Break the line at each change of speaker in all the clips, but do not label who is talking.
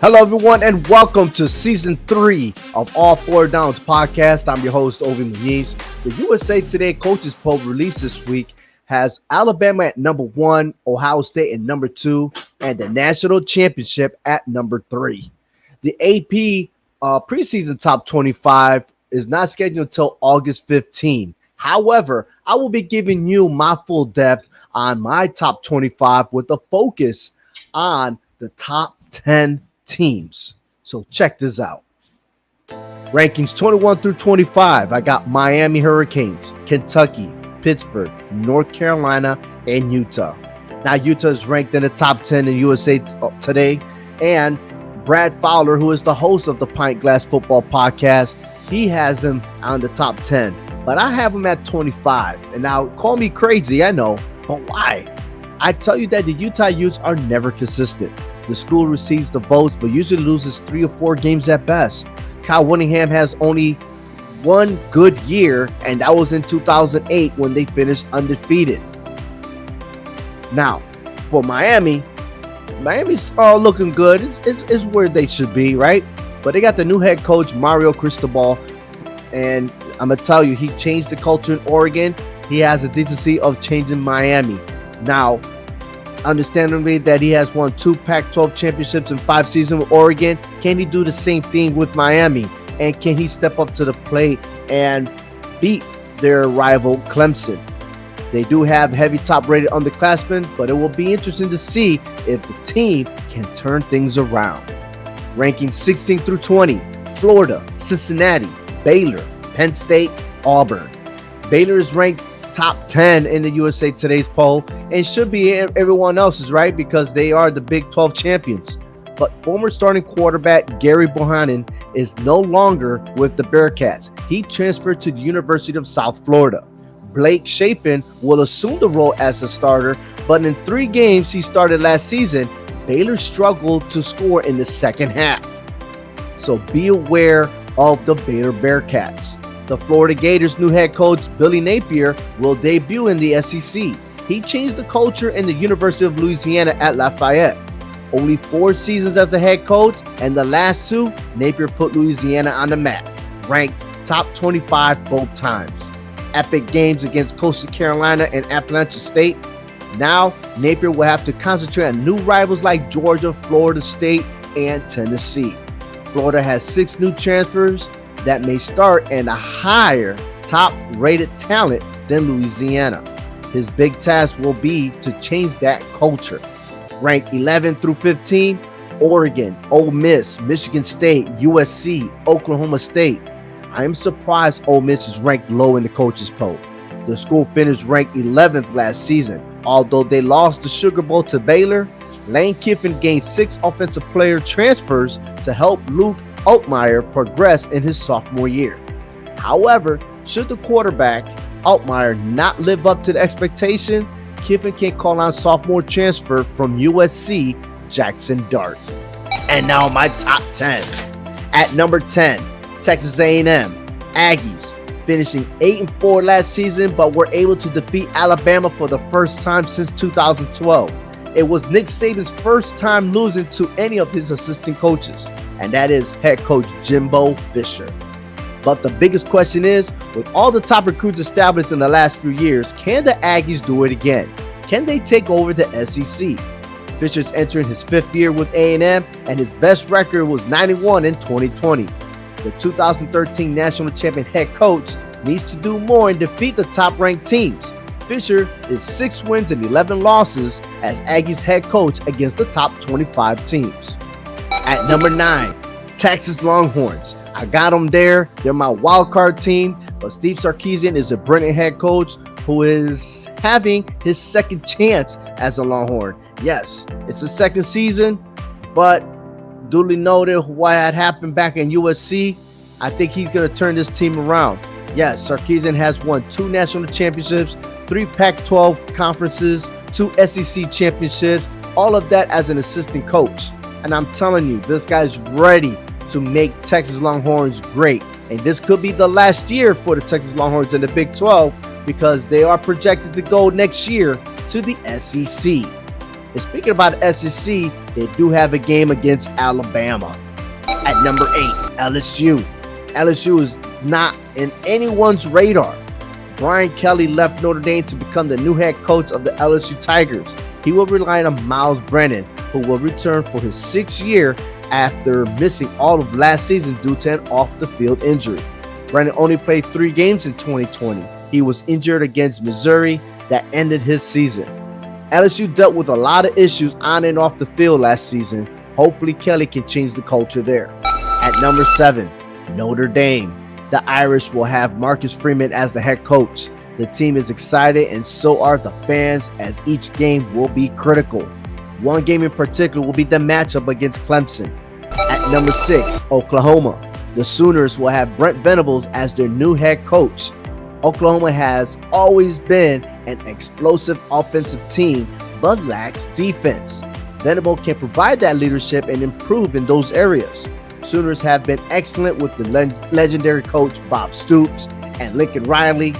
Hello, everyone, and welcome to season three of All Four Downs podcast. I'm your host, Ovi Muniz. The USA Today Coaches Poll released this week has Alabama at number one, Ohio State at number two, and the national championship at number three. The AP uh, preseason top 25 is not scheduled until August 15. However, I will be giving you my full depth on my top 25 with a focus on the top 10 teams. So check this out. Rankings 21 through 25. I got Miami Hurricanes, Kentucky, Pittsburgh, North Carolina, and Utah. Now, Utah is ranked in the top 10 in USA uh, today. And Brad Fowler, who is the host of the Pint Glass Football Podcast, he has them on the top 10. But I have them at 25. And now, call me crazy, I know, but why? I tell you that the Utah Utes are never consistent. The school receives the votes, but usually loses three or four games at best. Kyle Whittingham has only one good year, and that was in 2008 when they finished undefeated. Now, for Miami, Miami's all looking good. It's, it's, it's where they should be, right? But they got the new head coach, Mario Cristobal, and I'm going to tell you, he changed the culture in Oregon. He has a decency of changing Miami. Now, understandably that he has won two Pac 12 championships in five seasons with Oregon. Can he do the same thing with Miami? And can he step up to the plate and beat their rival Clemson? They do have heavy top rated underclassmen, but it will be interesting to see if the team can turn things around. Ranking 16 through 20 Florida, Cincinnati, Baylor, Penn State, Auburn. Baylor is ranked top 10 in the USA Today's poll and should be everyone else's, right? Because they are the Big 12 champions. But former starting quarterback Gerry Bohanon is no longer with the Bearcats. He transferred to the University of South Florida. Blake Shapen will assume the role as a starter, but in three games he started last season, Baylor struggled to score in the second half. So be aware of the Baylor Bearcats. The Florida Gators' new head coach, Billy Napier, will debut in the SEC. He changed the culture in the University of Louisiana at Lafayette. Only four seasons as a head coach, and the last two, Napier put Louisiana on the map, ranked top 25 both times. Epic games against Coastal Carolina and Appalachian State. Now, Napier will have to concentrate on new rivals like Georgia, Florida State, and Tennessee. Florida has six new transfers that may start in a higher top rated talent than Louisiana. His big task will be to change that culture. Ranked 11 through 15, Oregon, Ole Miss, Michigan State, USC, Oklahoma State. I am surprised Ole Miss is ranked low in the coaches poll. The school finished ranked 11th last season. Although they lost the Sugar Bowl to Baylor, Lane Kiffin gained six offensive player transfers to help Luke Altmyer progressed in his sophomore year. However, should the quarterback Altmyer not live up to the expectation, Kiffin can call on sophomore transfer from USC Jackson Dart. And now my top 10. At number 10, Texas A&M Aggies finishing 8 and 4 last season but were able to defeat Alabama for the first time since 2012. It was Nick Saban's first time losing to any of his assistant coaches and that is head coach Jimbo Fisher. But the biggest question is with all the top recruits established in the last few years, can the Aggies do it again? Can they take over the SEC? Fisher's entering his fifth year with A&M, and his best record was 91 in 2020. The 2013 national champion head coach needs to do more and defeat the top-ranked teams. Fisher is six wins and 11 losses as Aggies head coach against the top 25 teams. At number nine, Texas Longhorns. I got them there. They're my wild card team, but Steve Sarkisian is a brilliant head coach who is having his second chance as a Longhorn. Yes, it's the second season, but duly noted what had happened back in USC. I think he's going to turn this team around. Yes, Sarkisian has won two national championships, three Pac 12 conferences, two SEC championships, all of that as an assistant coach. And I'm telling you, this guy's ready to make Texas Longhorns great. And this could be the last year for the Texas Longhorns in the Big 12 because they are projected to go next year to the SEC. And speaking about SEC, they do have a game against Alabama. At number eight, LSU. LSU is not in anyone's radar. Brian Kelly left Notre Dame to become the new head coach of the LSU Tigers. He will rely on Myles Brennan, who will return for his sixth year after missing all of last season due to an off the field injury. Brennan only played three games in 2020. He was injured against Missouri that ended his season. LSU dealt with a lot of issues on and off the field last season. Hopefully, Kelly can change the culture there. At number seven, Notre Dame. The Irish will have Marcus Freeman as the head coach. The team is excited, and so are the fans, as each game will be critical. One game in particular will be the matchup against Clemson. At number six, Oklahoma. The Sooners will have Brent Venables as their new head coach. Oklahoma has always been an explosive offensive team, but lacks defense. Venable can provide that leadership and improve in those areas. Sooners have been excellent with the le- legendary coach Bob Stoops and Lincoln Riley.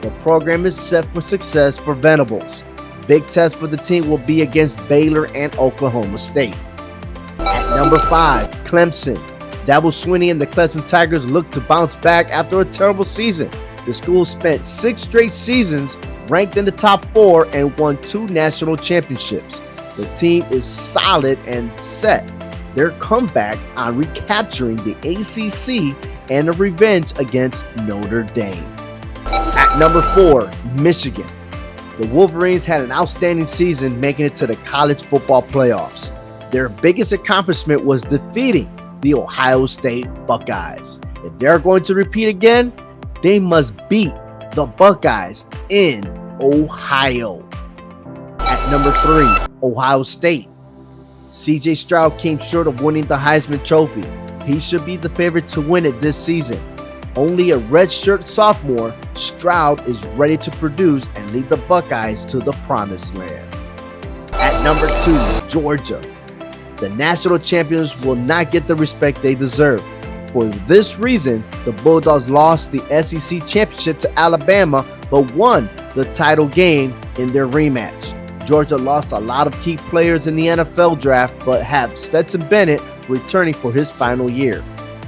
The program is set for success for Venables. Big test for the team will be against Baylor and Oklahoma State. At number five, Clemson. Dabo Swinney and the Clemson Tigers look to bounce back after a terrible season. The school spent six straight seasons ranked in the top four and won two national championships. The team is solid and set their comeback on recapturing the ACC and a revenge against Notre Dame. At number four, Michigan. The Wolverines had an outstanding season making it to the college football playoffs. Their biggest accomplishment was defeating the Ohio State Buckeyes. If they're going to repeat again, they must beat the Buckeyes in Ohio. At number three, Ohio State. CJ Stroud came short of winning the Heisman Trophy. He should be the favorite to win it this season. Only a redshirt sophomore, Stroud is ready to produce and lead the Buckeyes to the promised land. At number two, Georgia. The national champions will not get the respect they deserve. For this reason, the Bulldogs lost the SEC championship to Alabama but won the title game in their rematch. Georgia lost a lot of key players in the NFL draft but have Stetson Bennett returning for his final year.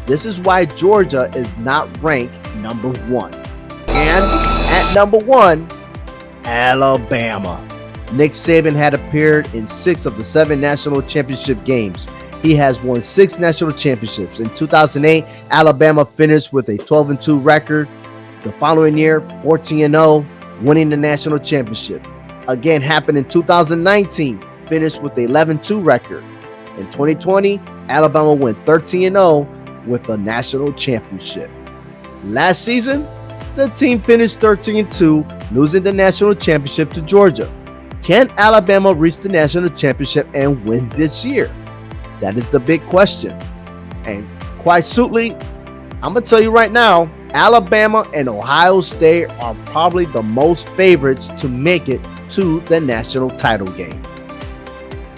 This is why Georgia is not ranked number one. And at number one, Alabama. Nick Saban had appeared in six of the seven national championship games. He has won six national championships. In 2008, Alabama finished with a 12 2 record. The following year, 14 0, winning the national championship. Again, happened in 2019, finished with the 11 2 record. In 2020, Alabama went 13 0 with a national championship. Last season, the team finished 13 2, losing the national championship to Georgia. Can Alabama reach the national championship and win this year? That is the big question. And quite simply, I'm going to tell you right now Alabama and Ohio State are probably the most favorites to make it to the national title game.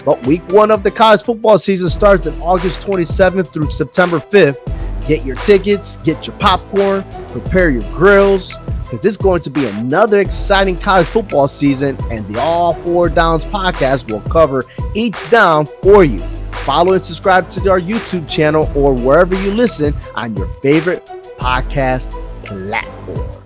But week one of the college football season starts on August 27th through September 5th. Get your tickets, get your popcorn, prepare your grills, because this is going to be another exciting college football season, and the All Four Downs podcast will cover each down for you. Follow and subscribe to our YouTube channel or wherever you listen on your favorite podcast platform.